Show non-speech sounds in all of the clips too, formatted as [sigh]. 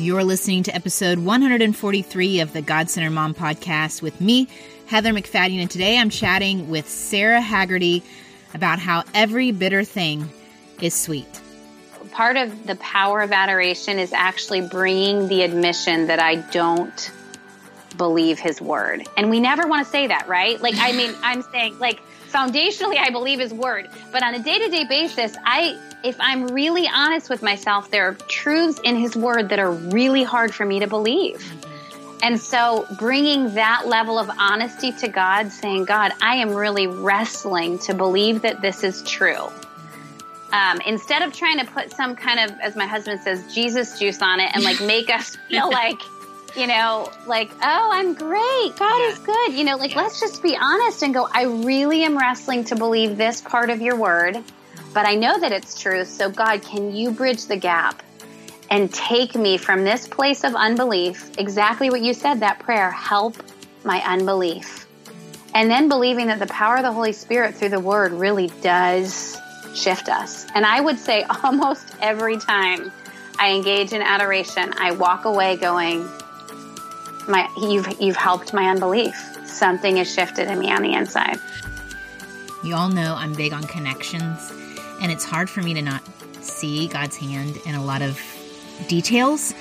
You're listening to episode 143 of the God Center Mom podcast with me, Heather MacFadyen, and today I'm chatting with Sara Hagerty about how every bitter thing is sweet. Part of the power of adoration is actually bringing the admission that I don't believe his word. And we never want to say that, right? Like, I mean, I'm saying, like, foundationally, I believe his word. But on a day to day basis, I if I'm really honest with myself, there are truths in His Word that are really hard for me to believe. And so bringing that level of honesty to God, saying, God, I am really wrestling to believe that this is true. Um, instead of trying to put some kind of, as my husband says, Jesus juice on it and like make us [laughs] feel like, you know, like, oh, I'm great. God yeah. is good. You know, like, yeah. let's just be honest and go, I really am wrestling to believe this part of your word but I know that it's true. So, God, can you bridge the gap and take me from this place of unbelief? Exactly what you said, that prayer help my unbelief. And then believing that the power of the Holy Spirit through the word really does shift us. And I would say [laughs] almost every time I engage in adoration, I walk away going, my, you've, you've helped my unbelief. Something has shifted in me on the inside. You all know I'm big on connections and it's hard for me to not see God's hand in a lot of details.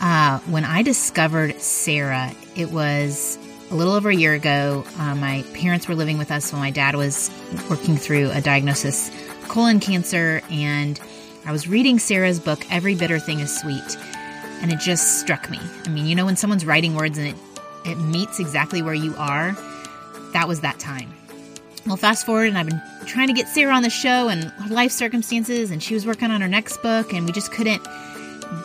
Uh, when I discovered Sara, it was a little over a year ago. Uh, my parents were living with us when my dad was working through a diagnosis colon cancer, and I was reading Sara's book, Every Bitter Thing is Sweet, and it just struck me. I mean, you know, when someone's writing words and it, it meets exactly where you are, that was that time. Well, fast forward, and I've been trying to get Sara on the show and her life circumstances, and she was working on her next book, and we just couldn't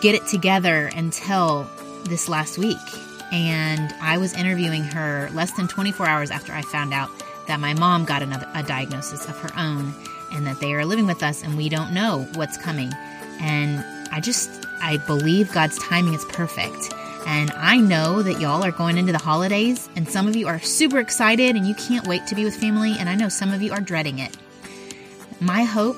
get it together until this last week. And I was interviewing her less than 24 hours after I found out that my mom got another a diagnosis of her own and that they are living with us and we don't know what's coming. And I just I believe God's timing is perfect. And I know that y'all are going into the holidays, and some of you are super excited and you can't wait to be with family, and I know some of you are dreading it. My hope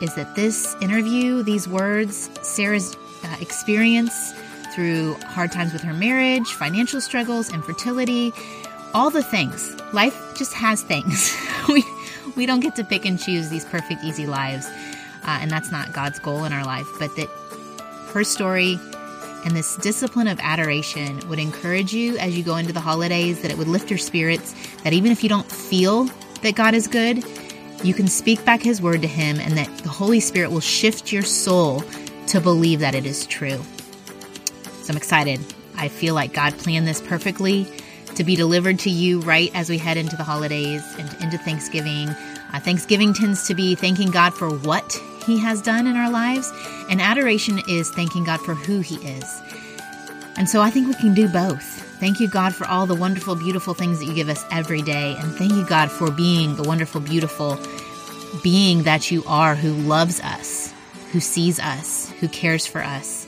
is that this interview, these words, Sara's uh, experience through hard times with her marriage, financial struggles, infertility, all the things. Life just has things. [laughs] we, we don't get to pick and choose these perfect, easy lives. Uh, and that's not God's goal in our life, but that her story and this discipline of adoration would encourage you as you go into the holidays, that it would lift your spirits, that even if you don't feel that God is good, you can speak back His word to Him, and that the Holy Spirit will shift your soul to believe that it is true. So I'm excited. I feel like God planned this perfectly to be delivered to you right as we head into the holidays and into Thanksgiving. Uh, Thanksgiving tends to be thanking God for what he has done in our lives, and adoration is thanking God for who He is. And so I think we can do both. Thank you, God, for all the wonderful, beautiful things that you give us every day. And thank you, God, for being the wonderful, beautiful being that you are who loves us, who sees us, who cares for us.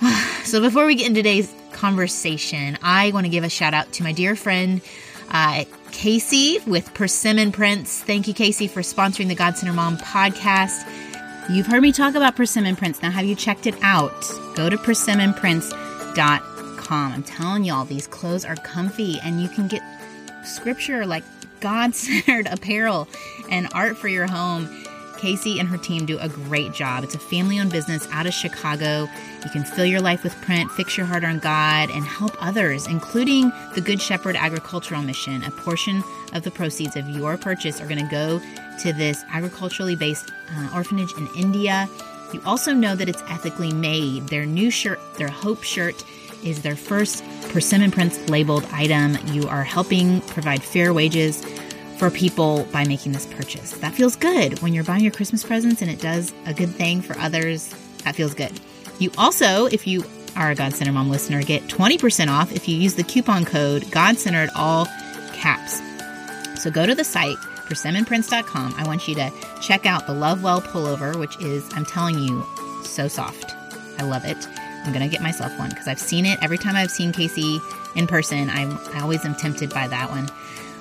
[sighs] so before we get into today's conversation, I want to give a shout out to my dear friend, uh, Casey with Persimmon Prints. Thank you, Casey, for sponsoring the God Center Mom podcast. You've heard me talk about Persimmon Prints. Now, have you checked it out? Go to persimmonprints.com. I'm telling y'all, these clothes are comfy and you can get scripture like God centered [laughs] apparel and art for your home Casey and her team do a great job. It's a family owned business out of Chicago. You can fill your life with print, fix your heart on God, and help others, including the Good Shepherd Agricultural Mission. A portion of the proceeds of your purchase are going to go to this agriculturally based uh, orphanage in India. You also know that it's ethically made. Their new shirt, their Hope shirt, is their first Persimmon Prints labeled item. You are helping provide fair wages for people by making this purchase. That feels good when you're buying your Christmas presents and it does a good thing for others. That feels good. You also, if you are a God Center Mom listener, get 20% off if you use the coupon code God Centered all caps. So go to the site persimmonprints.com. I want you to check out the Love Well pullover, which is, I'm telling you, so soft. I love it. I'm gonna get myself one because I've seen it every time I've seen Casey in person. I'm, I always am tempted by that one.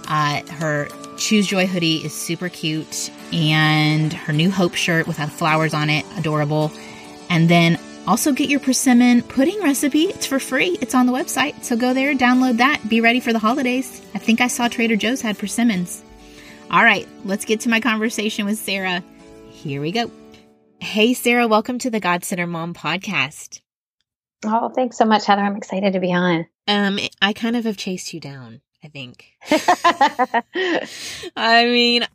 Uh, her Choose Joy hoodie is super cute, and her new Hope shirt with flowers on it, adorable. And then Also, get your persimmon pudding recipe. It's for free. It's on the website. So go there, download that. Be ready for the holidays. I think I saw Trader Joe's had persimmons. All right, let's get to my conversation with Sara. Here we go. Hey, Sara, welcome to the God Center Mom podcast. Oh, thanks so much, Heather. I'm excited to be on. Um, I kind of have chased you down. I think. [laughs] I mean,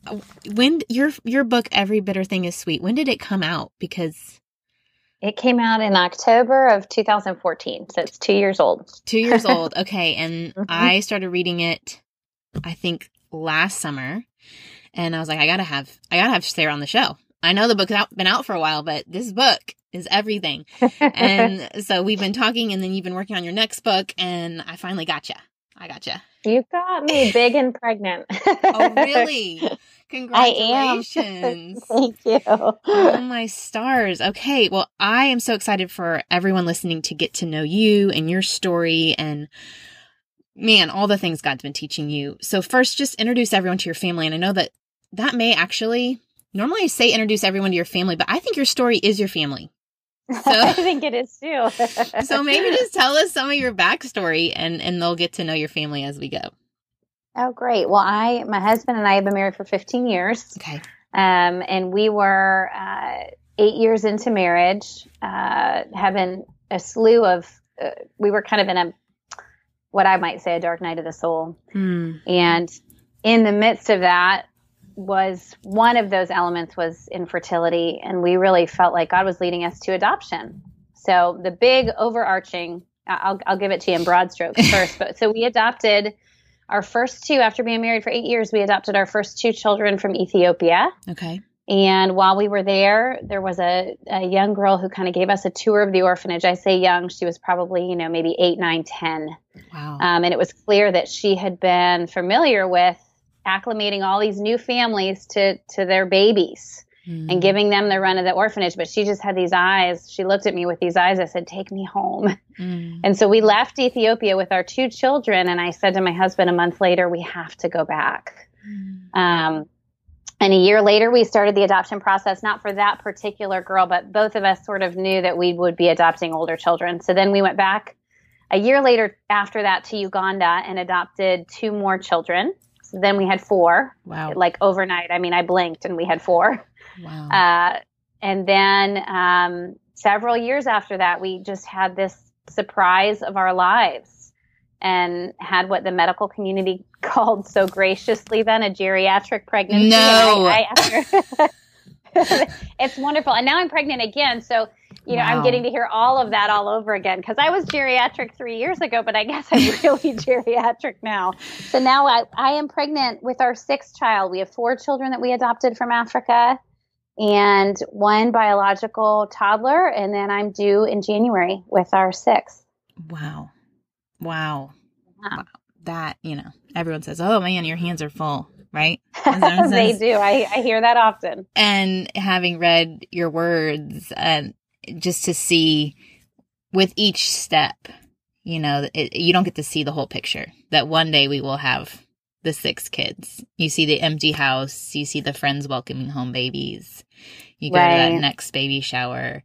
when your your book Every Bitter Thing is Sweet, when did it come out? Because it came out in October of 2014, so it's 2 years old. 2 years [laughs] old. Okay, and mm-hmm. I started reading it I think last summer and I was like I got to have I got to have Sara on the show. I know the book's out, been out for a while, but this book is everything. [laughs] and so we've been talking and then you've been working on your next book and I finally got you. I got You got me big and pregnant. oh, really? [laughs] [laughs] Congratulations. Thank you. oh, my stars. Okay. Well, I am so excited for everyone listening to get to know you and your story and man, all the things God's been teaching you. So, first, just introduce everyone to your family. And I know that that may actually, normally I say introduce everyone to your family, but I think your story is your family. [laughs] So, I think it is too. [laughs] so maybe just tell us some of your backstory and and they'll get to know your family as we go. Oh, great. Well, I my husband and I have been married for 15 years. Okay. Um, and we were uh, eight years into marriage, uh, having a slew of. Uh, we were kind of in a what I might say a dark night of the soul, mm. and in the midst of that, was one of those elements was infertility and we really felt like god was leading us to adoption. So the big overarching i'll, I'll give it to you in broad strokes [laughs] first but so we adopted our first two after being married for eight years we adopted our first two children from ethiopia. Okay. And while we were there there was a, a young girl who kind of gave us a tour of the orphanage. I say young she was probably you know maybe eight nine ten. Wow. Um, and it was clear that she had been familiar with acclimating all these new families to to their babies mm. and giving them the run of the orphanage but she just had these eyes she looked at me with these eyes i said take me home [laughs] mm. and so we left ethiopia with our two children and i said to my husband a month later we have to go back mm. um, and a year later we started the adoption process not for that particular girl but both of us sort of knew that we would be adopting older children so then we went back a year later after that to uganda and adopted two more children then we had four. Wow. Like overnight. I mean, I blinked and we had four. Wow. [laughs] Uh, and then um, several years after that, we just had this surprise of our lives and had what the medical community [laughs] called so graciously then a geriatric pregnancy. No. I, I, [laughs] it's wonderful. And now I'm pregnant again. So you know, wow. I'm getting to hear all of that all over again because I was geriatric three years ago, but I guess I'm [laughs] really geriatric now. So now I, I am pregnant with our sixth child. We have four children that we adopted from Africa and one biological toddler. And then I'm due in January with our sixth. Wow. Wow. wow. That, you know, everyone says, oh man, your hands are full right? [laughs] they do. I, I hear that often. And having read your words, and just to see with each step, you know, it, you don't get to see the whole picture. That one day we will have the six kids. You see the empty house, you see the friends welcoming home babies. You go right. to that next baby shower.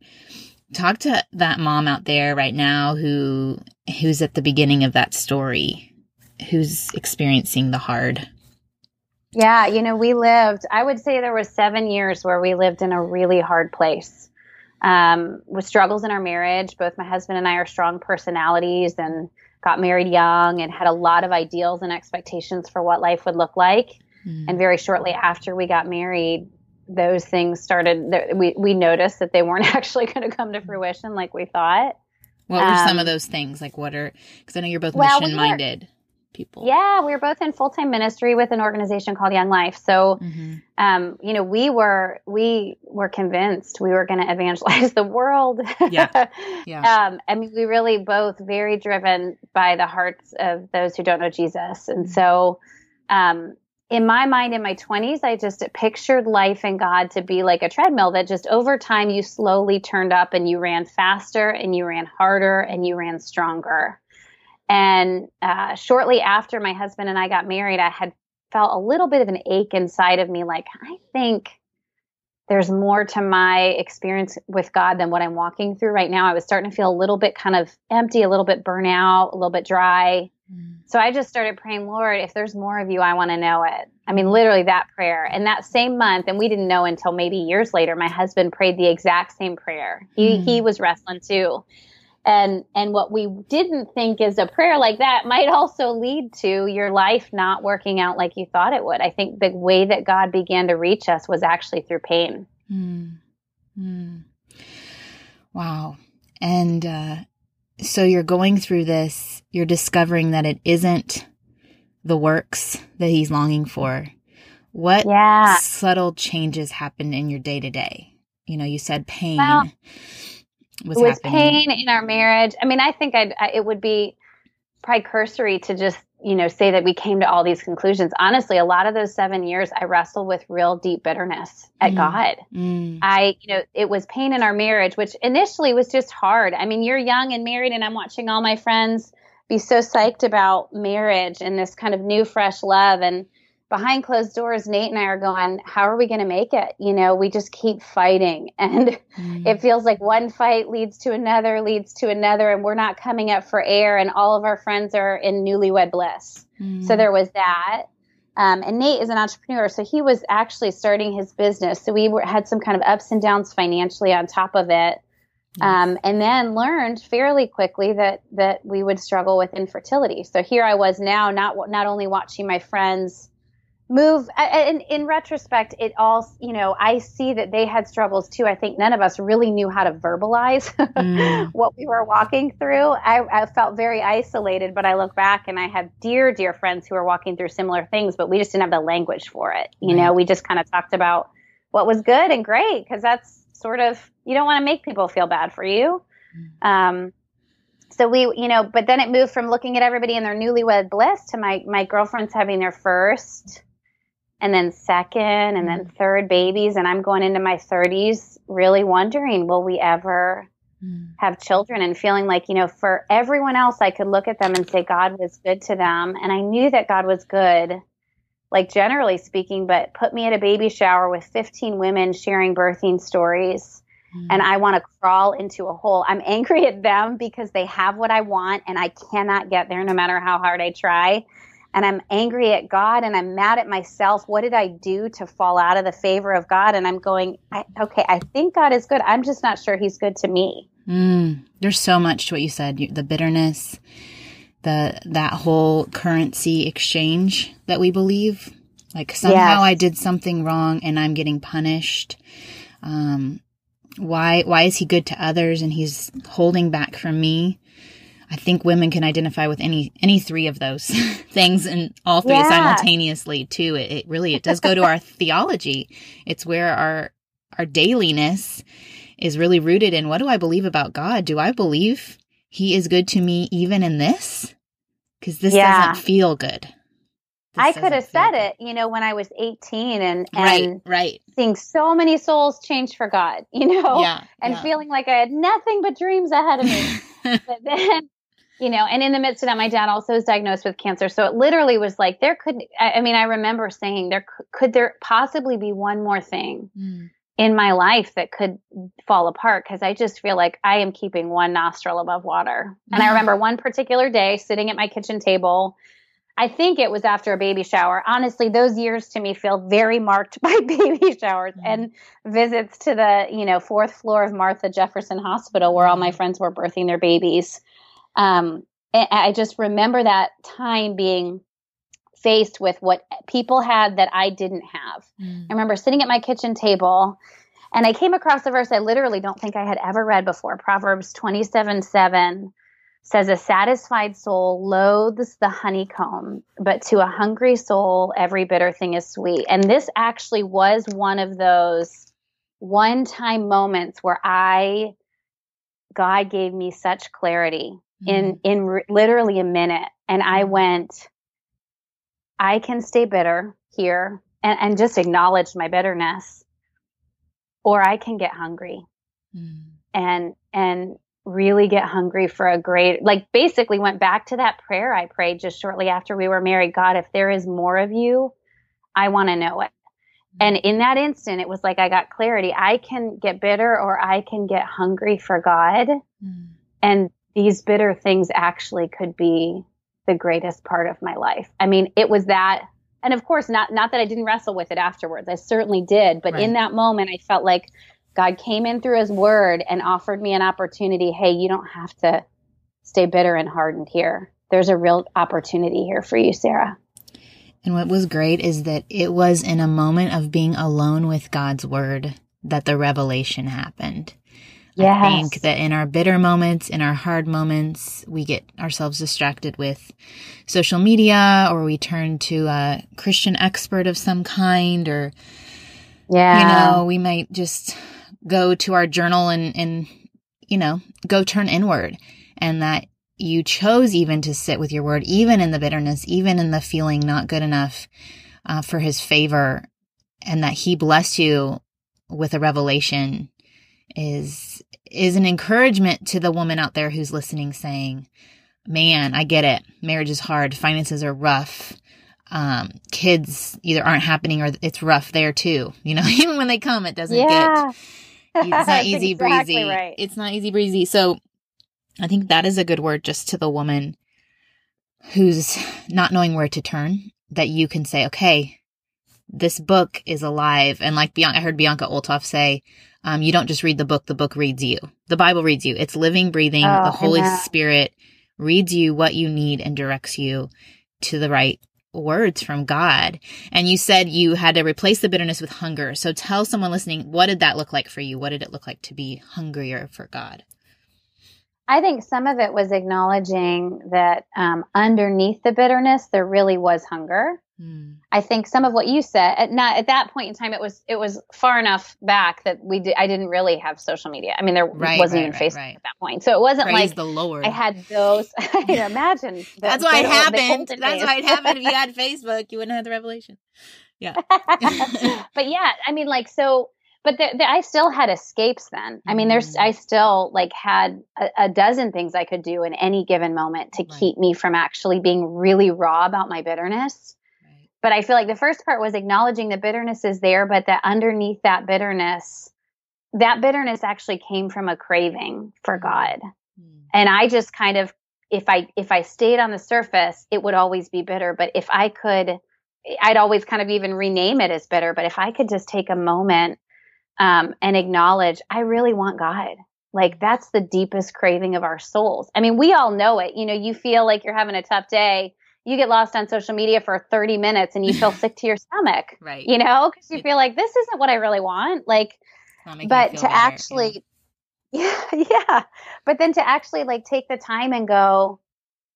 Talk to that mom out there right now who who's at the beginning of that story, who's experiencing the hard. Yeah, you know, we lived, I would say there was 7 years where we lived in a really hard place um, with struggles in our marriage. Both my husband and I are strong personalities and got married young and had a lot of ideals and expectations for what life would look like. Mm. And very shortly after we got married, those things started. We we noticed that they weren't [laughs] actually going to come to fruition like we thought. What were um, some of those things? Like what are? Because I know you're both well, mission minded people? Yeah, we were both in full time ministry with an organization called Young Life. So, mm-hmm. um, you know, we were we were convinced we were going to evangelize [laughs] the world. Yeah, [laughs] yeah. um, I mean, we really both very driven by the hearts of those who don't know Jesus, and mm-hmm. so. Um, in my mind, in my 20s, I just pictured life and God to be like a treadmill that just over time you slowly turned up and you ran faster and you ran harder and you ran stronger. And uh, shortly after my husband and I got married, I had felt a little bit of an ache inside of me like, I think there's more to my experience with God than what I'm walking through right now. I was starting to feel a little bit kind of empty, a little bit burnout, a little bit dry. Mm. So I just started praying, Lord, if there's more of you, I want to know it. I mean, literally that prayer. And that same month, and we didn't know until maybe years later, my husband prayed the exact same prayer. He mm. he was wrestling too. And and what we didn't think is a prayer like that might [laughs] also lead to your life not working out like you thought it would. I think the way that God began to reach us was actually through pain. Mm. Mm. Wow. And uh, so you're going through this, you're discovering that it isn't the works that he's longing for. What yeah. subtle changes happen in your day to day? You know, you said pain well, was, was pain in our marriage. I mean, I think I'd, I, it would be probably cursory to just you know say that we came to all these conclusions honestly a lot of those seven years i wrestled with real deep bitterness at mm. god mm. i you know it was pain in our marriage which initially was just hard i mean you're young and married and i'm watching all my friends be so psyched about marriage and this kind of new fresh love and behind closed doors, Nate and I are going, how are we going to make it? You know, we just keep fighting. [laughs] And mm. it feels like one fight leads to another, leads to another, and we're not coming up for air. And all of our friends are in newlywed bliss. Mm. So there was that. Um, and Nate is an entrepreneur, so he was actually starting his business. So we were, had some kind of ups and downs financially on top of it. Um, and then learned fairly quickly that that we would struggle with infertility. So here I was now, not not only watching my friends move and in retrospect it all you know i see that they had struggles too i think none of us really knew how to verbalize [laughs] mm. what we were walking through I, I, felt very isolated but i look back and i have dear dear friends who are walking through similar things but we just didn't have the language for it you right. know we just kind of talked about what was good and great because that's sort of you don't want to make people feel bad for you mm. um, so we you know but then it moved from looking at everybody in their newlywed bliss to my my girlfriends having their first and then second and then mm. third babies and i'm going into my 30s really wondering will we ever mm. have children and feeling like you know for everyone else i could look at them and say god was good to them and i knew that god was good like generally speaking but put me at a baby shower with 15 women sharing birthing stories mm. and i want to crawl into a hole i'm angry at them because they have what i want and i cannot get there no matter how hard i try and I'm angry at God and I'm mad at myself. What did I do to fall out of the favor of God? And I'm going, I, okay, I think God is good. I'm just not sure He's good to me. Mm, there's so much to what you said. The bitterness, the that whole currency exchange that we believe, like somehow yes. I did something wrong and I'm getting punished. Um, why why is He good to others and He's holding back from me? I think women can identify with any any three of those [laughs] things and all three yeah. simultaneously too. It, it really it does go to our [laughs] theology. It's where our our dailiness is really rooted in what do I believe about God? Do I believe he is good to me even in this? Cuz this yeah. doesn't feel good. This I could have said good. it, you know, when I was 18 and, and right, right. seeing so many souls change for God, [laughs] you know, yeah, and yeah. feeling like I had nothing but dreams ahead of me. but then you know, and in the midst of that, my dad also was diagnosed with cancer. So it literally was like, there could, I, mean, I remember saying, there could, there possibly be one more thing mm. in my life that could fall apart? Cause I just feel like I am keeping one nostril above water. And I remember one particular day sitting at my kitchen table. I think it was after a baby shower. Honestly, those years to me feel very marked [laughs] by baby showers mm. and visits to the, you know, fourth floor of Martha Jefferson Hospital where all my mm. friends were birthing their babies um, I just remember that time being faced with what people had that I didn't have. Mm. I remember sitting at my kitchen table and I came across a verse I literally don't think I had ever read before. Proverbs 27 7 says, A satisfied soul loathes the honeycomb, but to a hungry soul, every bitter thing is sweet. And this actually was one of those one time moments where I, God gave me such clarity in mm-hmm. in r- literally a minute and i mm-hmm. went i can stay bitter here and, and just acknowledge my bitterness or i can get hungry mm. and and really get hungry for a great like basically went back to that prayer i prayed just shortly after we were married god if there is more of you i want to know it And in that instant, it was like I got clarity. I can get bitter or I can get hungry for God. Mm. And these bitter things actually could be the greatest part of my life. I mean, it was that and of course not not that I didn't wrestle with it afterwards. I certainly did, but right. in that moment I felt like God came in through his word and offered me an opportunity. Hey, you don't have to stay bitter and hardened here. There's a real opportunity here for you, Sara. And what was great is that it was in a moment of being alone with God's word that the revelation happened. Yes. I think that in our bitter moments, in our hard moments, we get ourselves distracted with social media or we turn to a Christian expert of some kind or, yeah. you know, we might just go to our journal and, and, you know, go turn inward and that you chose even to sit with your word, even in the bitterness, even in the feeling not good enough uh, for his favor, and that he blessed you with a revelation is is an encouragement to the woman out there who's listening saying man i get it. Marriage is hard. Finances are rough. Um, kids either aren't happening or it's rough there too. [laughs] You know even when they come it doesn't yeah. get it's not [laughs] easy exactly breezy. right. it's not easy breezy. So I think that is a good word just to the woman who's not knowing where to turn, that you can say, okay, this book is alive. And like Bianca, I heard Bianca Olthoff say, um, you don't just read the book, the book reads you. The Bible reads you. It's living, breathing. Oh, the Holy Spirit reads you what you need and directs you to the right words from God. And you said you had to replace the bitterness with hunger. So tell someone listening, what did that look like for you? What did it look like to be hungrier for God? I think some of it was acknowledging that um, underneath the bitterness there really was hunger. Mm. I think some of what you said at not at that point in time it was it was far enough back that we did, I didn't really have social media. I mean there right, wasn't right, even right, Facebook at that point, so it wasn't Praise like the Lord. I had those. [laughs] I can [laughs] imagine the, that's why it happened. That's why it happened. If you had [laughs] Facebook, you wouldn't have the revelation. Yeah, but yeah, I mean like so but the, the, I still had escapes then. I mean, there's I mm. still like had a, a, dozen things I could do in any given moment to right. keep me from actually being really raw about my bitterness. But I feel like the first part was acknowledging the bitterness is there, but that underneath that bitterness, that bitterness actually came from a craving for mm. God. Mm. And I just kind of if I if I stayed on the surface, it would always be bitter. But if I could I'd always kind of even rename it as bitter. But if I could just take a moment um, and acknowledge, I really want God. Like that's the deepest craving of our souls. I mean, we all know it. You know, you feel like you're having a tough day. You get lost on social media for 30 minutes and you feel sick to your [laughs] stomach. Right. You know, because you feel like this isn't what I really want. Like, but to better, actually, yeah. [laughs] yeah, yeah. But then to actually like take the time and go,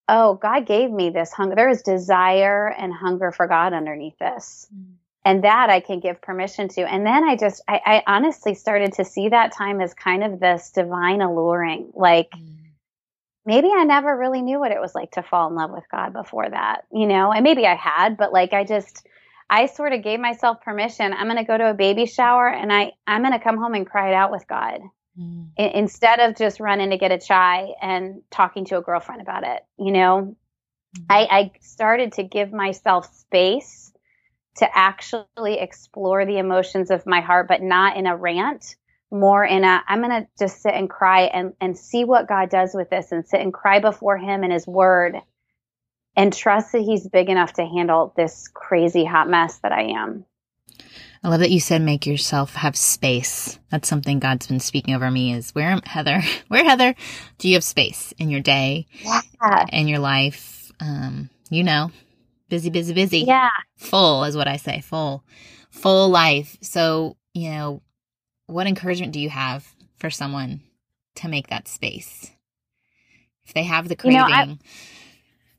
oh, God gave me this hunger. There is desire and hunger for God underneath this. Mm and that I can give permission to. And then I just, I, I, honestly started to see that time as kind of this divine alluring. Like mm. Maybe I never really knew what it was like to fall in love with God before that, you know, and maybe I had, but like I just, I sort of gave myself permission. I'm going to go to a baby shower and I, I'm going to come home and cry it out with God. Mm. I, instead of just running to get a chai and talking to a girlfriend about it, you know, mm. I, I started to give myself space to actually explore the emotions of my heart, but not in a rant, more in a, I'm going to just sit and cry and, and see what God does with this and sit and cry before Him and His Word and trust that He's big enough to handle this crazy hot mess that I am. I love that you said make yourself have space. That's something God's been speaking over me is where Heather, [laughs] where Heather, do you have space in your day, yeah. in your life? Um, you know, busy, busy, busy. Yeah. Full is what I say. Full, full life. So, you know, what encouragement do you have for someone to make that space? If they have the craving. You know, I,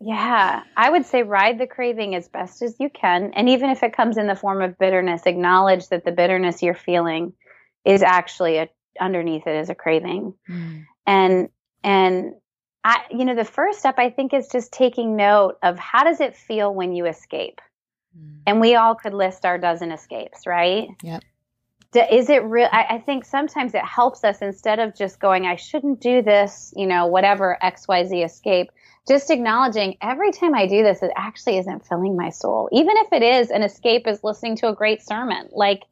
yeah, I would say ride the craving as best as you can. And even if it comes in the form of bitterness, acknowledge that the bitterness you're feeling is actually a, underneath it is a craving. Mm. And, and I, you know, the first step I think is just taking note of how does it feel when you escape? Mm. And we all could list our dozen escapes, right? Yep. Is it real? I, I, think sometimes it helps us instead of just going, I shouldn't do this, you know, whatever XYZ escape, just acknowledging every time I do this, it actually isn't filling my soul. Even if it is an escape is listening to a great sermon. Like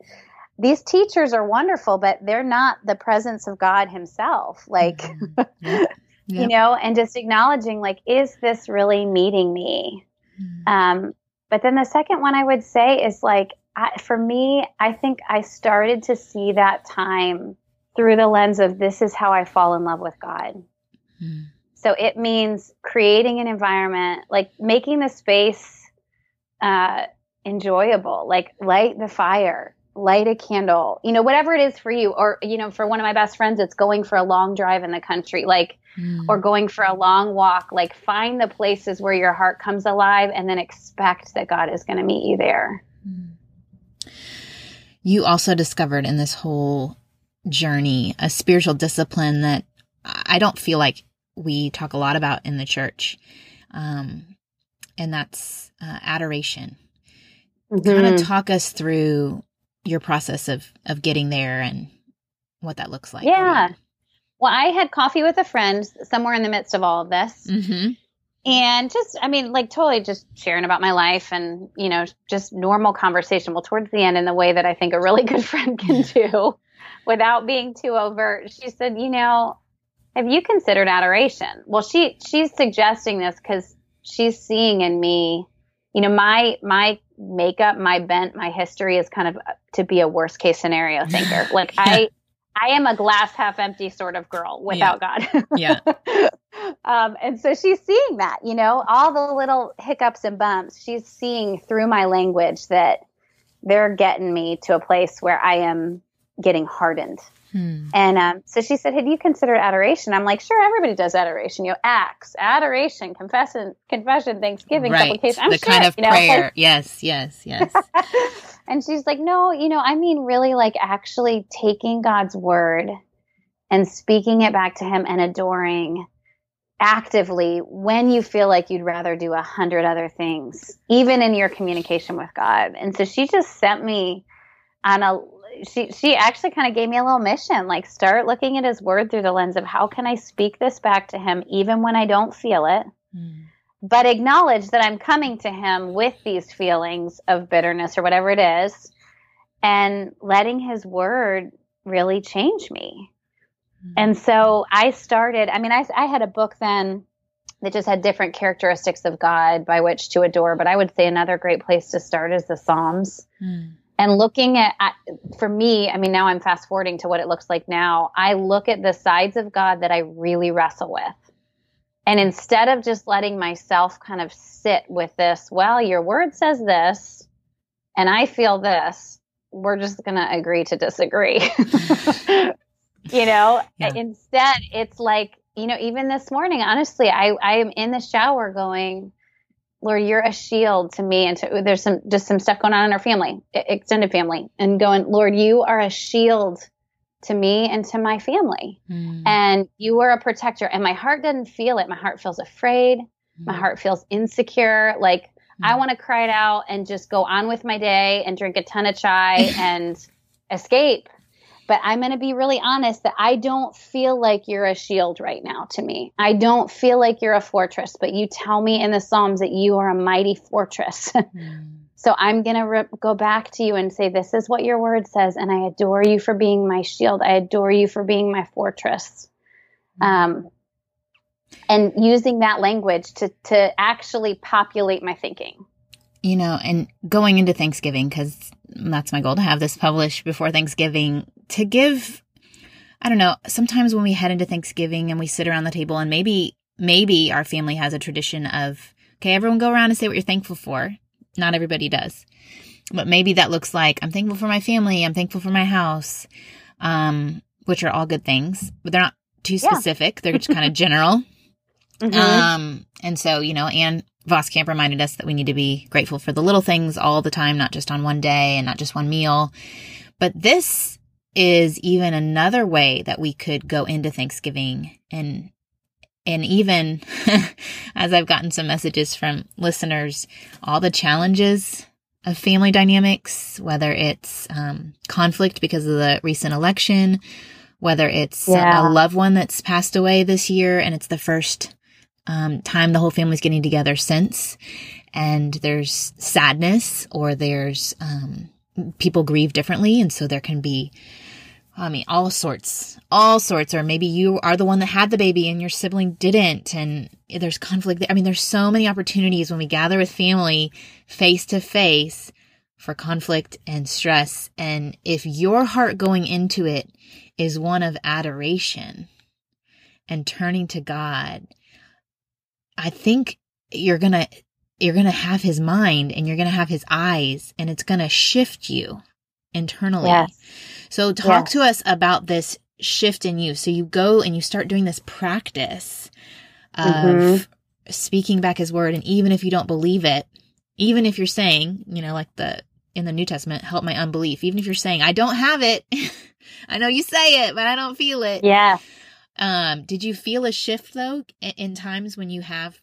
these teachers are wonderful, but they're not the presence of God himself. Like, mm-hmm. [laughs] you know, and just acknowledging like, is this really meeting me? Mm-hmm. Um, but then the second one I would say is like, I, for me, I think I started to see that time through the lens of this is how I fall in love with God. Mm. So it means creating an environment, like making the space uh, enjoyable, like light the fire, light a candle, you know, whatever it is for you. Or, you know, for one of my best friends, it's going for a long drive in the country, like, mm. or going for a long walk. Like, find the places where your heart comes alive and then expect that God is going to meet you there. Mm you also discovered in this whole journey a spiritual discipline that I don't feel like we talk a lot about in the church. Um, and that's uh, adoration. Mm-hmm. Kind of talk us through your process of of getting there and what that looks like. Yeah. Well, I had coffee with a friend somewhere in the midst of all of this. Mm-hmm and just i mean like totally just sharing about my life and you know just normal conversation. Well towards the end in the way that i think a really [laughs] good friend can do without being too overt she said you know have you considered adoration? Well she she's suggesting this because she's seeing in me you know my my makeup my bent my history is kind of to be a worst case scenario thinker. [laughs] Like yeah. i I am a glass half empty sort of girl without yeah. God. yeah. [laughs] Um, and so she's seeing that, you know, all the little hiccups and bumps. She's seeing through my language that they're getting me to a place where I am getting hardened. Hmm. And um, so she said, "Have you considered adoration?" I'm like, "Sure, everybody does adoration. You know, acts, adoration, confession, confession, Thanksgiving, right. supplication. I'm the sure, kind of you know, prayer. Like, yes, yes, yes. [laughs] and she's like, "No, you know, I mean, really, like actually taking God's word and speaking it back to Him and adoring." actively when you feel like you'd rather do a hundred other things, even in your communication with God. And so she just sent me on a she she actually kind of gave me a little mission like start looking at his word through the lens of how can I speak this back to him even when I don't feel it. Mm. But acknowledge that I'm coming to him with these feelings of bitterness or whatever it is and letting his word really change me. And so I started, I mean, I, I had a book then that just had different characteristics of God by which to adore, but I would say another great place to start is the Psalms. Mm. And looking at, at, for me, I mean, now I'm fast forwarding to what it looks like now. I look at the sides of God that I really wrestle with. And instead of just letting myself kind of sit with this, well, your word says this, and I feel this, we're just going to agree to disagree. [laughs] you know yeah. instead it's like you know even this morning honestly i i am in the shower going lord you're a shield to me and to there's some just some stuff going on in our family extended family and going lord you are a shield to me and to my family mm. and you are a protector and my heart doesn't feel it my heart feels afraid mm. my heart feels insecure like mm. i want to cry it out and just go on with my day and drink a ton of chai [laughs] and escape but I'm going to be really honest that I don't feel like you're a shield right now to me. I don't feel like you're a fortress, but you tell me in the Psalms that you are a mighty fortress. mm. [laughs] So I'm going to re- go back to you and say, This is what your word says. And I adore you for being my shield. I adore you for being my fortress. Mm. Um, and using that language to, to actually populate my thinking. You know, and going into Thanksgiving, because that's my goal to have this published before Thanksgiving, to give, I don't know, sometimes when we head into Thanksgiving and we sit around the table and maybe, maybe our family has a tradition of, okay, everyone go around and say what you're thankful for. Not everybody does. But maybe that looks like I'm thankful for my family, I'm thankful for my house, um, which are all good things, but they're not too specific. Yeah. They're just kind of [laughs] general. Mm-hmm. Um, and so, you know, Ann Voskamp reminded us that we need to be grateful for the little things all the time, not just on one day and not just one meal. But this is even another way that we could go into Thanksgiving and and even [laughs] as I've gotten some messages from listeners, all the challenges of family dynamics, whether it's um, conflict because of the recent election, whether it's yeah. a loved one that's passed away this year and it's the first um, time the whole family's getting together since, and there's sadness or there's um, people grieve differently, and so there can be I mean, all sorts, all sorts, or maybe you are the one that had the baby and your sibling didn't, and there's conflict. I mean, there's so many opportunities when we gather with family face to face for conflict and stress. And if your heart going into it is one of adoration and turning to God, I think you're going to, you're going to have his mind and you're going to have his eyes and it's going to shift you internally. Yes. So talk yes. to us about this shift in you. So you go and you start doing this practice of mm-hmm. speaking back his word. And even if you don't believe it, even if you're saying, you know, like the, in the New Testament, help my unbelief, even if you're saying, I don't have it. [laughs] I know you say it, but I don't feel it. Yeah. Um, did you feel a shift though in, in times when you have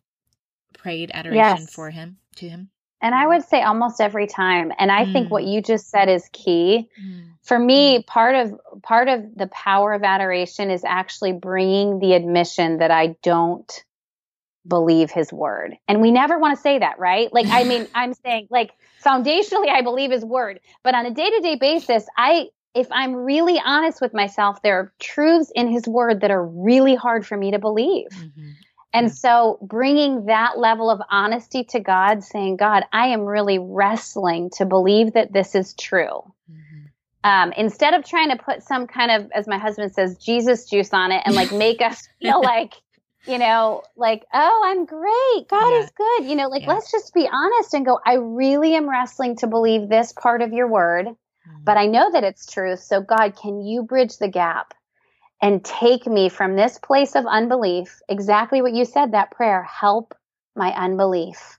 prayed adoration yes. for him, to him? And I would say almost every time. And I mm. think what mm. you just said is key. Mm. For me, mm. part of part of the power of adoration is actually bringing the admission that I don't believe his word. And we never want to say that, right? Like I mean, [laughs] I'm saying like foundationally I believe his word, but on a day-to-day basis, I if I'm really honest with myself, there are truths in his word that are really hard for me to believe. Mm-hmm. And so bringing that level of honesty to God, saying, God, I am really wrestling to believe that this is true. Mm-hmm. Um, instead of trying to put some kind of, as my husband says, Jesus juice on it and like [laughs] make us feel like, you know, like, oh, I'm great. God yeah. is good. You know, like, yeah. let's just be honest and go, I really am wrestling to believe this part of your word, mm-hmm. but I know that it's truth. So, God, can you bridge the gap? and take me from this place of unbelief, exactly what you said, that prayer, help my unbelief.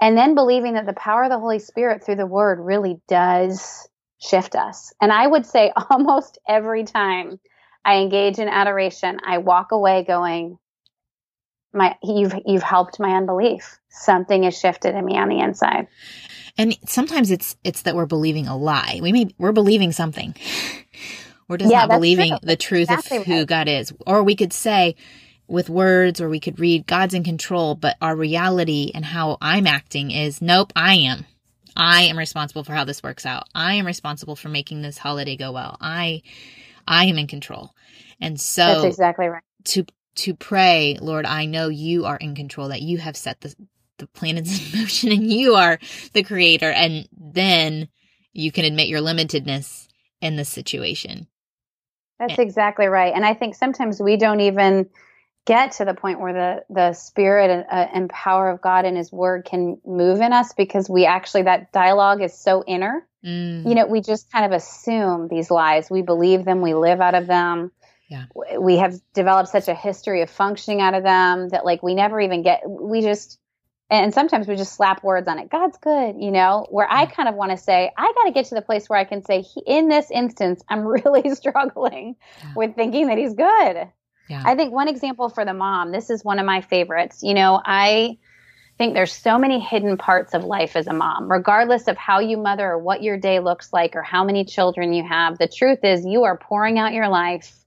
And then believing that the power of the Holy Spirit through the word really does shift us. And I would say [laughs] almost every time I engage in adoration, I walk away going, my you've you've helped my unbelief. Something has shifted in me on the inside. And sometimes it's it's that we're believing a lie. We may we're believing something. We're just yeah, not believing true. the truth exactly of who right. God is. Or we could say with words, or we could read God's in control, but our reality and how I'm acting is nope, I am. I am responsible for how this works out. I am responsible for making this holiday go well. I, I am in control. And so that's exactly right. To, to pray, Lord, I know you are in control, that you have set the, the planets [laughs] in motion and you are the creator. And then you can admit your limitedness in this situation. That's eh. exactly right. And I think sometimes we don't even get to the point where the the spirit and, uh, and power of God and His Word can move in us because we actually that dialogue is so inner. Mm. You know, we just kind of assume these lies. We believe them. We live out of them. Yeah. We have developed such a history of functioning out of them that like we never even get. We just and sometimes we just slap words on it. God's good, you know, where I kind of want to say, I got to get to the place where I can say, in this instance, I'm [laughs] really struggling yeah. with thinking that he's good. Yeah. I think one example for the mom, this is one of my favorites. You know, I think there's so many hidden parts of life as a mom, regardless of how you mother or what your day looks like or how many children you have. The truth is, you are pouring out your life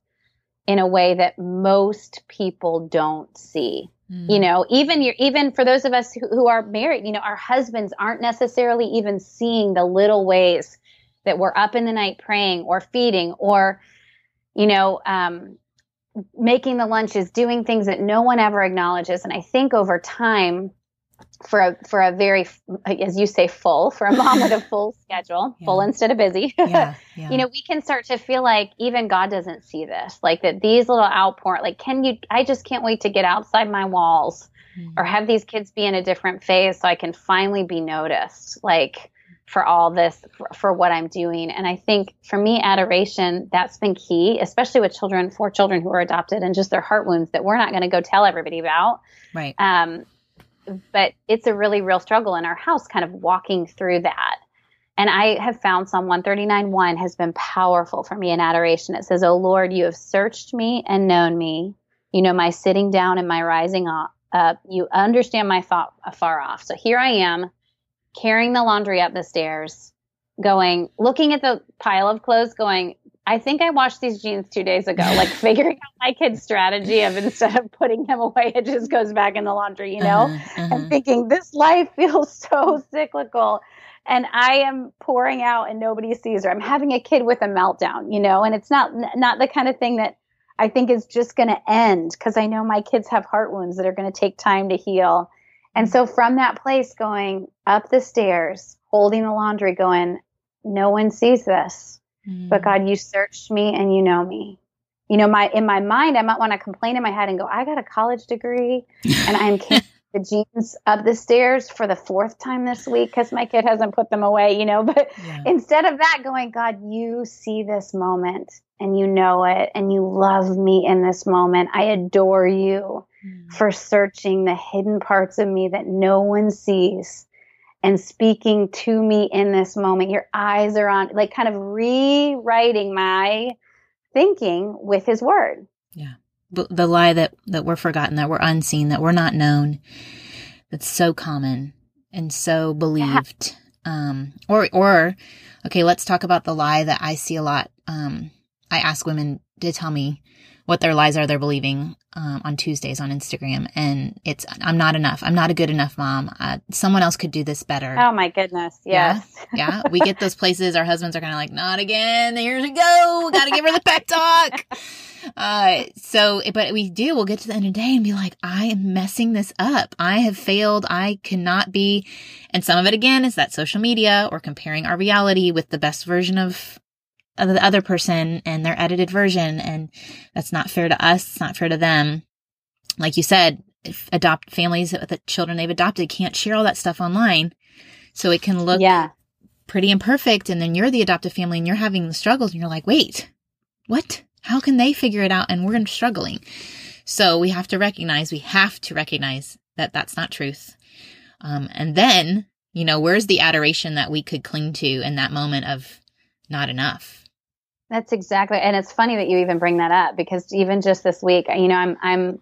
in a way that most people don't see. Mm. You know, even you even for those of us who, who are married, you know, our husbands aren't necessarily even seeing the little ways that we're up in the night praying or feeding or, you know, um, making the lunches, doing things that no one ever acknowledges. And I think over time, for a for a very as you say full for a mom with a [laughs] full schedule yeah. full instead of busy yeah, [laughs] yeah. you know we can start to feel like even god doesn't see this like that these little outpour like can you i just can't wait to get outside my walls mm-hmm. or have these kids be in a different phase so i can finally be noticed like for all this for, for what i'm doing and i think for me adoration that's been key especially with children for children who are adopted and just their heart wounds that we're not going to go tell everybody about right um but it's a really real struggle in our house, kind of walking through that. And I have found Psalm 139 1 has been powerful for me in adoration. It says, Oh Lord, you have searched me and known me. You know my sitting down and my rising up. You understand my thought afar off. So here I am. Carrying the laundry up the stairs, going, looking at the pile of clothes, going, I think I washed these jeans two days ago, like [laughs] figuring out my kid's strategy of instead of putting them away, it just goes back in the laundry, you know? Uh-huh, uh-huh. And thinking, this life feels [laughs] so cyclical. And I am pouring out and nobody sees her. I'm having a kid with a meltdown, you know, and it's not not the kind of thing that I think is just going to end because I know my kids have heart wounds that are going to take time to heal. And so from that place, going up the stairs, holding the laundry, going, no one sees this Mm. But God, you searched me and you know me. You know, my in my mind, I might want to complain in my head and go, I got a college degree and I'm [laughs] the jeans up the stairs for the fourth time this week because my kid hasn't put them away, you know. [laughs] But yeah. instead of that, going, God, you see this moment and you know it and you love me in this moment. I adore you mm. for searching the hidden parts of me that no one sees and speaking to me in this moment. Your eyes are on, like kind of rewriting my thinking with his word. Yeah. The lie that, that we're forgotten, that we're unseen, that we're not known, that's so common and so believed. Um, or, or, okay, let's talk about the lie that I see a lot. Um, I ask women to tell me what their lies are they're believing um, on Tuesdays on Instagram, and it's I'm not enough. I'm not a good enough mom. Uh, someone else could do this better. Oh my goodness! Yes. Yeah, yeah. [laughs] We get those places. Our husbands are kind of like, not again. Here we go. Got to give her the pep talk. [laughs] Uh, so, but we do. We'll get to the end of the day and be like, I am messing this up. I have failed. I cannot be. And some of it again is that social media or comparing our reality with the best version of the other person and their edited version. And that's not fair to us. It's not fair to them. Like you said, if adopt families with the children they've adopted can't share all that stuff online. So it can look yeah. pretty imperfect. And then you're the adoptive family and you're having the struggles and you're like, wait, what? How can they figure it out? And we're struggling. So we have to recognize, we have to recognize that that's not truth. Um, and then, you know, where's the adoration that we could cling to in that moment of not enough? That's exactly, and it's funny that you even bring that up because even just this week, you know, I'm I'm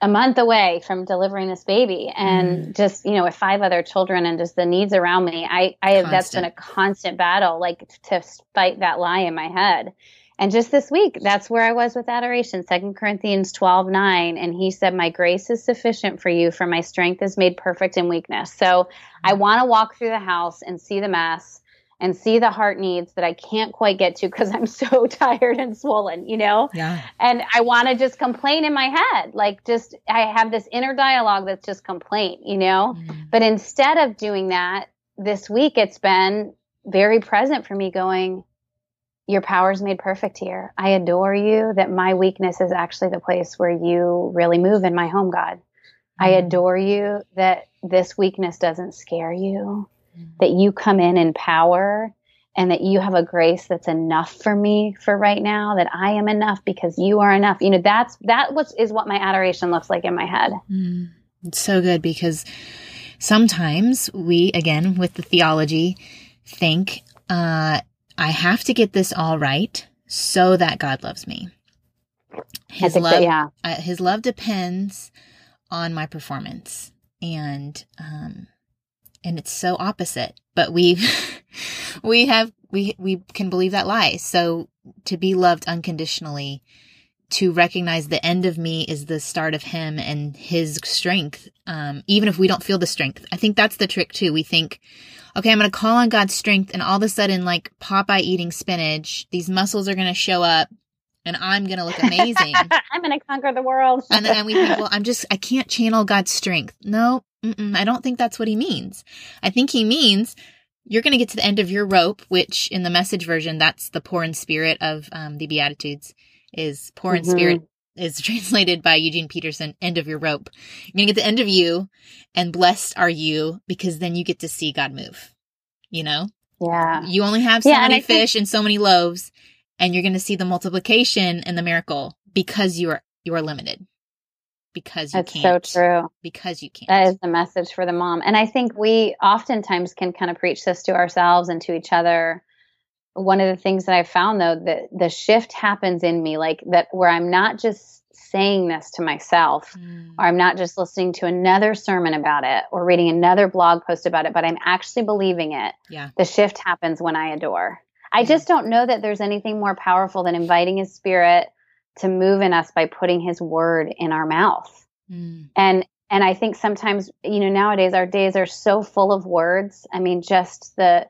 a month away from delivering this baby, and mm. just you know, with five other children and just the needs around me, I I have that's been a constant battle, like to fight that lie in my head. And just this week, that's where I was with adoration, Second Corinthians 12, 9. And he said, My grace is sufficient for you, for my strength is made perfect in weakness. So I want to walk through the house and see the mess and see the heart needs that I can't quite get to because I'm [laughs] so tired and swollen, you know? Yeah. And I want to just complain in my head. Like, just, I have this inner dialogue that's just complaint, you know? Mm. But instead of doing that, this week it's been very present for me going, Your power is made perfect here. I adore you that my weakness is actually the place where you really move in my home, God. Mm. I adore you that this weakness doesn't scare you that you come in in power and that you have a grace that's enough for me for right now that i am enough because you are enough. You know that's that was is what my adoration looks like in my head. Mm, it's so good because sometimes we again with the theology think uh i have to get this all right so that god loves me. His love that, yeah. uh, his love depends on my performance and um and it's so opposite but we [laughs] we have we we can believe that lie so to be loved unconditionally to recognize the end of me is the start of him and his strength um, even if we don't feel the strength i think that's the trick too we think okay i'm going to call on god's strength and all of a sudden like popeye eating spinach these muscles are going to show up and I'm going to look amazing. [laughs] I'm going to conquer the world. and, and we think, [laughs] well, I'm just, I can't channel God's strength. No, Mm-mm, I don't think that's what he means. I think he means you're going to get to the end of your rope, which in the message version, that's the poor in spirit of um, the Beatitudes, is poor in mm-hmm. spirit is [laughs] translated by Eugene Peterson, end of your rope. You're going to get the end of you, and blessed are you because then you get to see God move. You know? Yeah. You only have so yeah, many and fish think- and so many loaves, and you're going to see the multiplication and the miracle because you are you are limited because you That's can't. so true. Because you can't. That is the message for the mom. And I think we oftentimes can kind of preach this to ourselves and to each other. One of the things that I found though, that the shift happens in me, like that where I'm not just saying this to myself mm. or I'm not just listening to another sermon about it or reading another blog post about it, but I'm actually believing it. Yeah. The shift happens when I adore. I just don't know that there's anything more powerful than inviting his spirit to move in us by putting his word in our mouth. Mm. And and I think sometimes, you know, nowadays our days are so full of words. I mean, just the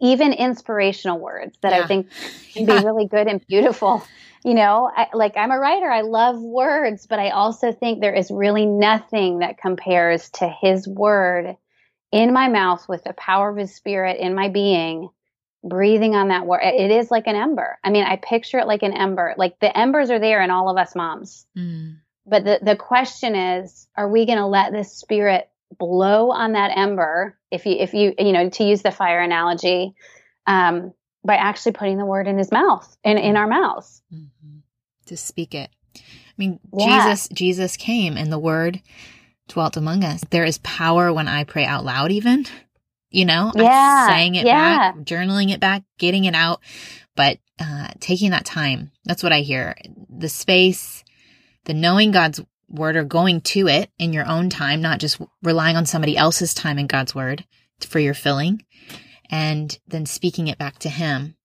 even inspirational words that yeah. I think [laughs] can yeah. be really good and beautiful. You know, I, like I'm a writer, I love words, but I also think there is really nothing that compares to his word in my mouth with the power of his spirit in my being, breathing on that word. It is like an ember. I mean, I picture it like an ember. Like the embers are there in all of us moms. Mm. But the, the question is, are we going to let this spirit blow on that ember? If you, if you, you know, to use the fire analogy, um, by actually putting the word in his mouth in, in our mouths. Mm-hmm. To speak it. I mean, yeah. Jesus, Jesus came and the word dwelt among us. There is power when I pray out loud, even, you know, yeah. saying it yeah. back, journaling it back, getting it out, but, uh, taking that time. That's what I hear. The space, the knowing God's word or going to it in your own time, not just relying on somebody else's time in God's word for your filling and then speaking it back to him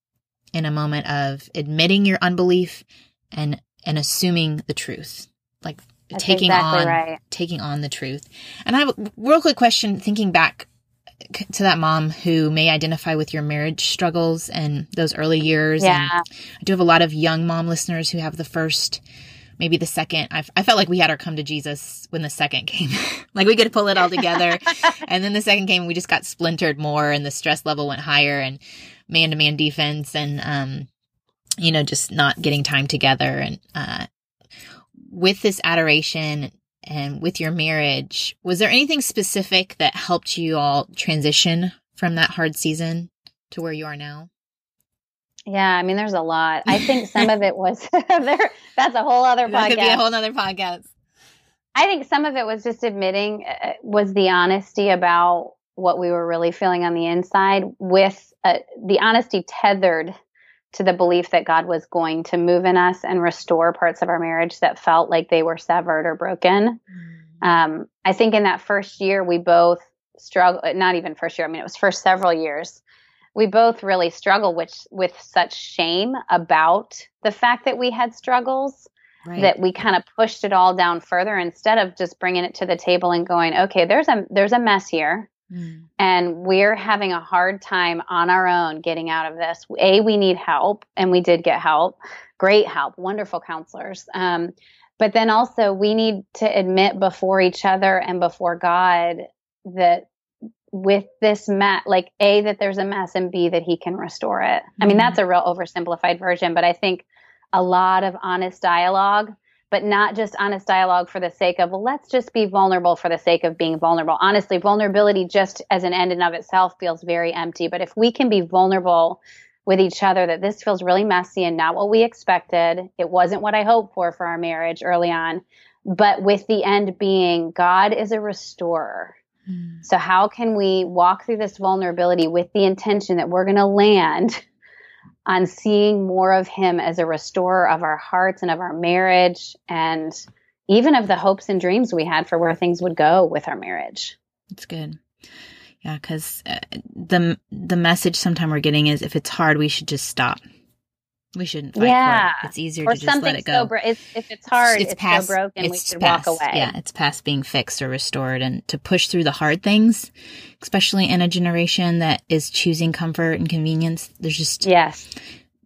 in a moment of admitting your unbelief and and assuming the truth like That's taking exactly on right. taking on the truth and i have a real quick question thinking back to that mom who may identify with your marriage struggles and those early years. Yeah. and i do have a lot of young mom listeners who have the first maybe the second. I, I felt like we had our come to jesus when the second came. [laughs] Like we could pull it all together. [laughs] And then the second came we just got splintered more and the stress level went higher and man to man defense and um you know just not getting time together. And uh with this adoration and with your marriage was there anything specific that helped you all transition from that hard season to where you are now yeah, I mean, there's a lot. I think [laughs] some of it was [laughs] there. That's a whole other that podcast. Could be a whole other podcast. I think some of it was just admitting uh, was the honesty about what we were really feeling on the inside, with uh, the honesty tethered to the belief that God was going to move in us and restore parts of our marriage that felt like they were severed or broken. Mm. Um, I think in that first year, we both struggled. Not even first year. I mean, it was for several years we both really struggle with with such shame about the fact that we had struggles right. that we kind of pushed it all down further instead of just bringing it to the table and going okay there's a there's a mess here mm. and we're having a hard time on our own getting out of this a we need help and we did get help great help wonderful counselors um, but then also we need to admit before each other and before god that with this mess, like A, that there's a mess, and B, that he can restore it. Mm-hmm. I mean, that's mm-hmm. a real oversimplified version, but I think a lot of honest dialogue, but not just honest dialogue for the sake of, well, let's just be vulnerable for the sake of being vulnerable. Honestly, vulnerability just as an end in of itself feels very empty. But if we can be vulnerable with each other that this feels really messy and not what we expected, it wasn't what I hoped for for our marriage early on, but with the end being God is a restorer. Mm. So, how can we walk through this vulnerability with the intention that we're going to land on seeing more of Him as a restorer of our hearts and of our marriage and even of the hopes and dreams we had for where things would go with our marriage? That's good. Yeah, because uh, the the message sometimes we're getting is if it's hard, we should just stop. We shouldn't fight yeah. it. It's easier or to just let it go. So bro- it's, if it's hard, it's, it's past, so broken, we should past, walk away. Yeah, it's past being fixed or restored. And to push through the hard things, especially in a generation that is choosing comfort and convenience, there's just yes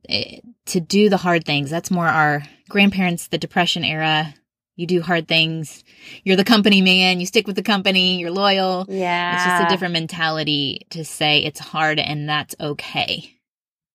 it, to do the hard things. That's more our grandparents, the Depression era. You do hard things. You're the company man. You stick with the company. You're loyal. Yeah, it's just a different mentality to say it's hard and that's okay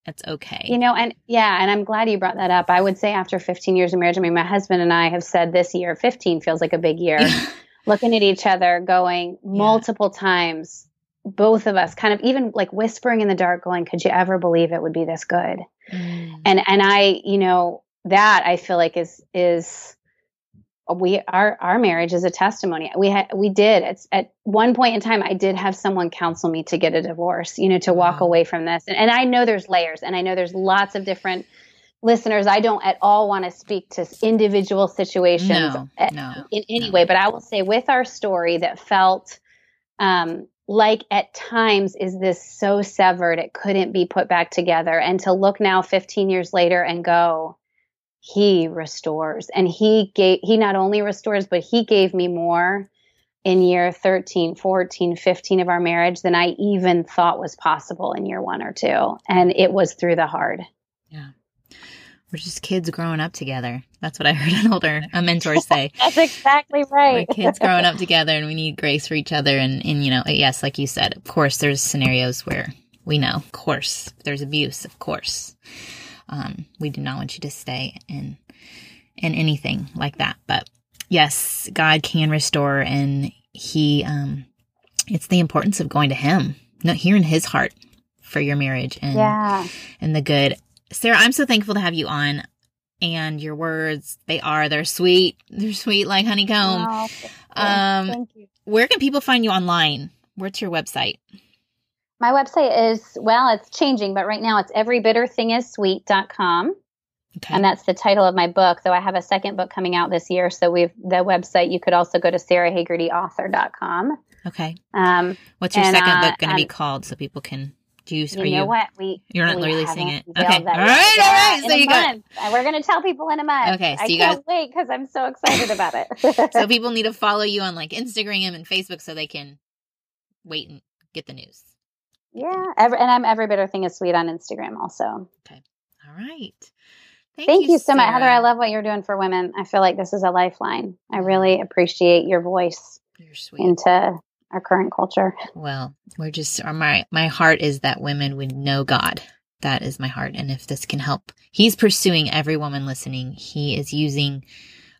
it's okay. You know, and yeah, and I'm glad you brought that up. I would say after 15 years of marriage, I mean, my husband and I have said this year, 15 feels like a big year, [laughs] looking at each other, going multiple yeah. times, both of us kind of even like whispering in the dark, going, could you ever believe it would be this good? Mm. And, and I, you know, that I feel like is, is, we our our marriage is a testimony. We had we did it's at one point in time I did have someone counsel me to get a divorce, you know, to walk wow. away from this. And, and I know there's layers and I know there's lots of different listeners, I don't at all want to speak to individual situations No, at- no, in any no. way, but I will say with our story that felt um, like at times is this so severed it couldn't be put back together, and to look now 15 years later and go, he restores, and he gave he not only restores, but he gave me more in year 13, 14, 15 of our marriage than I even thought was possible in year one or two. And it was through the hard. Yeah. We're just kids growing up together. That's what I heard an older a mentor say. [laughs] That's exactly right. We're kids growing up together and we need grace for each other and, and you know, yes, like you said, of course there's scenarios where we know, of course, there's abuse, of course. Um, we do not want you to stay in in anything like that. But yes, God can restore and he um it's the importance of going to him, not hearing his heart for your marriage and Yeah. and the good. Sara, I'm so thankful to have you on and your words, they are, they're sweet. They're sweet like honeycomb. Oh, Um, thank you. Where can people find you online? What's your website? My website is, well, it's changing, but right now it's everybitterthingissweet.com. Okay. And that's the title of my book, though I have a second book coming out this year. So we've, the website, you could also go to sarahhagertyauthor.com. okay. Um, What's your and, second uh, book going to be called so people can do you, you are know you what? We, you're not releasing it? Okay. All right, all right. So you got- month. We're going to tell people in a month. Okay, so I you can't guys- wait because I'm so excited about it. [laughs] so people need to follow you on like Instagram and Facebook so they can wait and get the news. Yeah. Every, and I'm Every Bitter Thing is Sweet on Instagram also. Okay, all right. Thank, you, so much, Heather. I love what you're doing for women. I feel like this is a lifeline. I really appreciate your voice You're sweet. into our current culture. Well, we're just or my my heart is that women would know God. That is my heart, and if this can help, He's pursuing every woman listening. He is using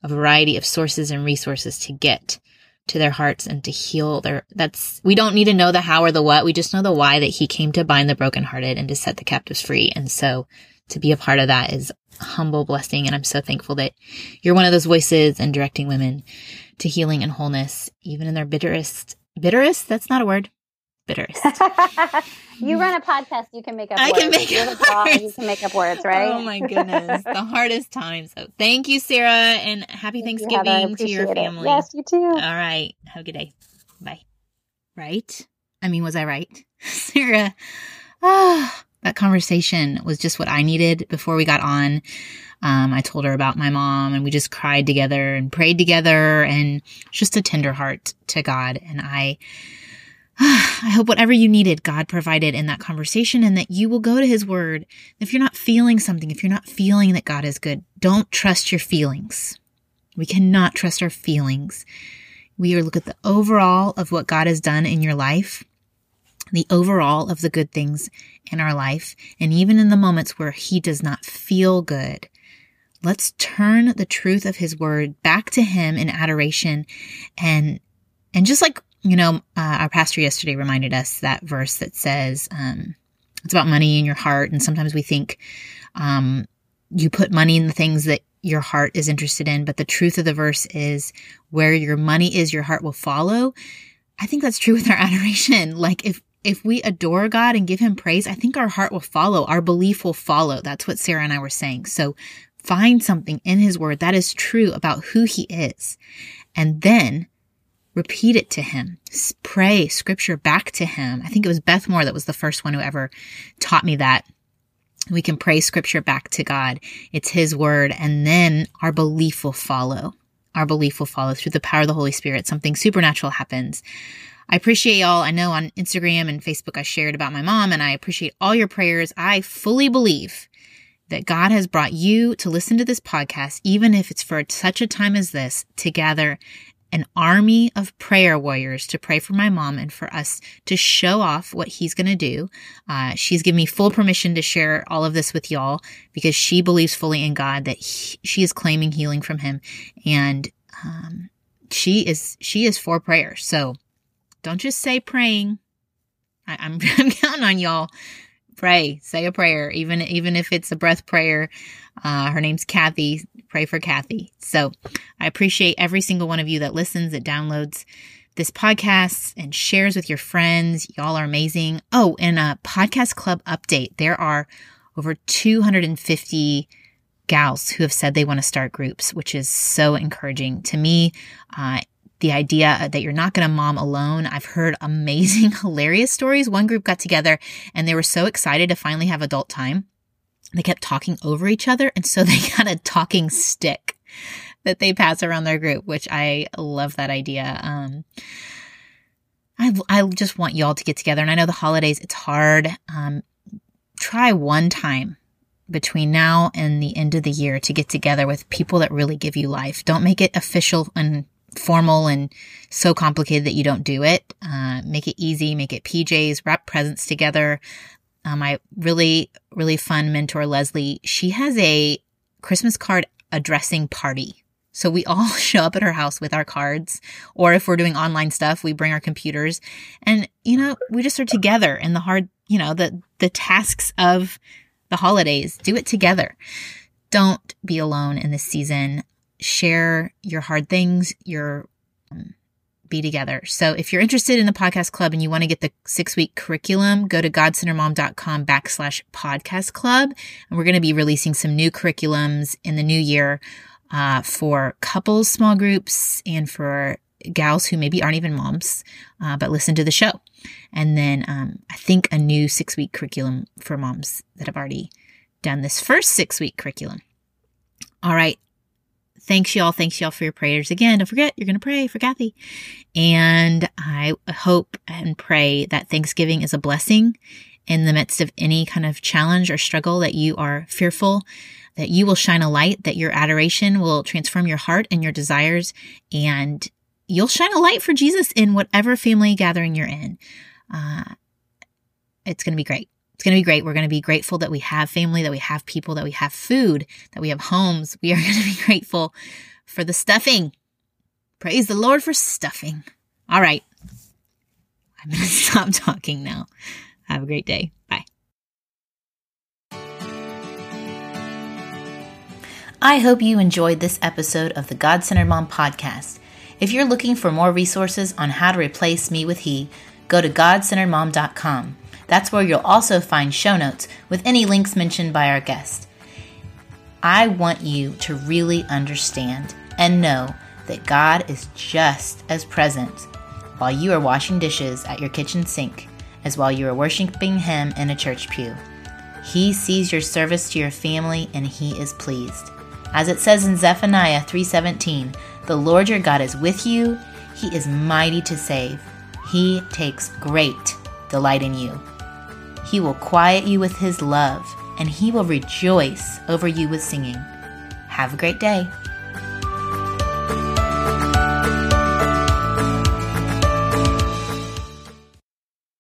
a variety of sources and resources to get to their hearts and to heal their. That's we don't need to know the how or the what. We just know the why that He came to bind the brokenhearted and to set the captives free. And so, to be a part of that is humble blessing, and I'm so thankful that you're one of those voices and directing women to healing and wholeness, even in their bitterest. Bitterest? That's not a word. Bitterest. [laughs] you run a podcast, you can make up I words. can make you up words. you can make up words, right? Oh my goodness. the [laughs] hardest time. So thank you, Sara, and happy Thank you, Thanksgiving to your appreciate it. family. Yes, you too. All right. Have a good day. Bye. Right? I mean, was I right? [laughs] Sara. Ah, that conversation was just what I needed before we got on. Um, I told her about my mom and we just cried together and prayed together and just a tender heart to God. And I, [sighs] I hope whatever you needed, God provided in that conversation and that you will go to his word. If you're not feeling something, if you're not feeling that God is good, don't trust your feelings. We cannot trust our feelings. We look at the overall of what God has done in your life, the overall of the good things in our life, and even in the moments where He does not feel good. Let's turn the truth of His word back to Him in adoration, and and just like you know, uh, our pastor yesterday reminded us that verse that says um, it's about money in your heart, and sometimes we think um, you put money in the things that your heart is interested in, but the truth of the verse is where your money is, your heart will follow. I think that's true with our [laughs] adoration. Like if if we adore God and give him praise, I think our heart will follow. Our belief will follow. That's what Sara and I were saying. So find something in his word that is true about who he is. And then repeat it to him. Pray scripture back to him. I think it was Beth Moore that was the first one who ever taught me that. We can pray scripture back to God. It's his word. And then our belief will follow. Our belief will follow through the power of the Holy Spirit. Something supernatural happens. I appreciate y'all. I know on Instagram and Facebook I shared about my mom and I appreciate all your prayers. I fully believe that God has brought you to listen to this podcast, even if it's for such a time as this, to gather an army of prayer warriors to pray for my mom and for us to show off what he's going to do. Uh, she's given me full permission to share all of this with y'all because she believes fully in God that he, she is claiming healing from him. And, um, she is, she is for prayer. So don't just say praying. I, I'm, [laughs] I'm counting on y'all. Pray, say a prayer, even, even if it's a breath prayer. Uh, her name's Kathy. Pray for Kathy. So I appreciate every single one of you that listens, that downloads this podcast and shares with your friends. Y'all are amazing. Oh, and a podcast club update. There are over 250 gals who have said they want to start groups, which is so encouraging to me. Uh, the idea that you're not going to mom alone. I've heard amazing, [laughs] hilarious stories. One group got together and they were so excited to finally have adult time. They kept talking over each other. And so [laughs] they got a talking stick that they pass around their group, which I love that idea. Um, I, I just want y'all to get together. And I know the holidays, it's hard. Um, try one time between now and the end of the year to get together with people that really give you life. Don't make it official and formal and so complicated that you don't do it. Uh, make it easy, make it PJs, wrap presents together. Um, my really, really fun mentor, Leslie, she has a Christmas card addressing party. So we all [laughs] show up at her house with our cards, or if we're doing online stuff, we bring our computers and, you know, we just are together in the hard, you know, the, the tasks of the holidays. Do it together. Don't be alone in this season. Share your hard things, your um, be together. So if you're interested in the podcast club and you want to get the six week curriculum, go to godcenteredmom.com backslash podcast club. And we're going to be releasing some new curriculums in the new year, uh, for couples, small groups and for gals who maybe aren't even moms, uh, but listen to the show. And then, um, I think a new six week curriculum for moms that have already done this first six week curriculum. All right thanks y'all. Thanks y'all for your prayers again. Don't forget, you're going to pray for Kathy. And I hope and pray that Thanksgiving is a blessing in the midst of any kind of challenge or struggle that you are fearful, that you will shine a light, that your adoration will transform your heart and your desires, and you'll shine a light for Jesus in whatever family gathering you're in. Uh, it's going to be great. It's going to be great. We're going to be grateful that we have family, that we have people, that we have food, that we have homes. We are [laughs] going to be grateful for the stuffing. Praise the Lord for stuffing. All right. I'm going [laughs] to stop talking now. Have a great day. Bye. I hope you enjoyed this episode of the God Centered Mom podcast. If you're looking for more resources on how to replace me with he, go to godcenteredmom.com. That's where you'll also find show notes with any links mentioned by our guest. I want you to really understand and know that God is just as present while you are washing dishes at your kitchen sink as while you are worshiping Him in a church pew. He sees your service to your family and He is pleased. As it says in Zephaniah 3:17, "The Lord your God is with you; he is mighty to save. He takes great delight in you." He will quiet you with His love, and He will rejoice over you with singing. Have a great day.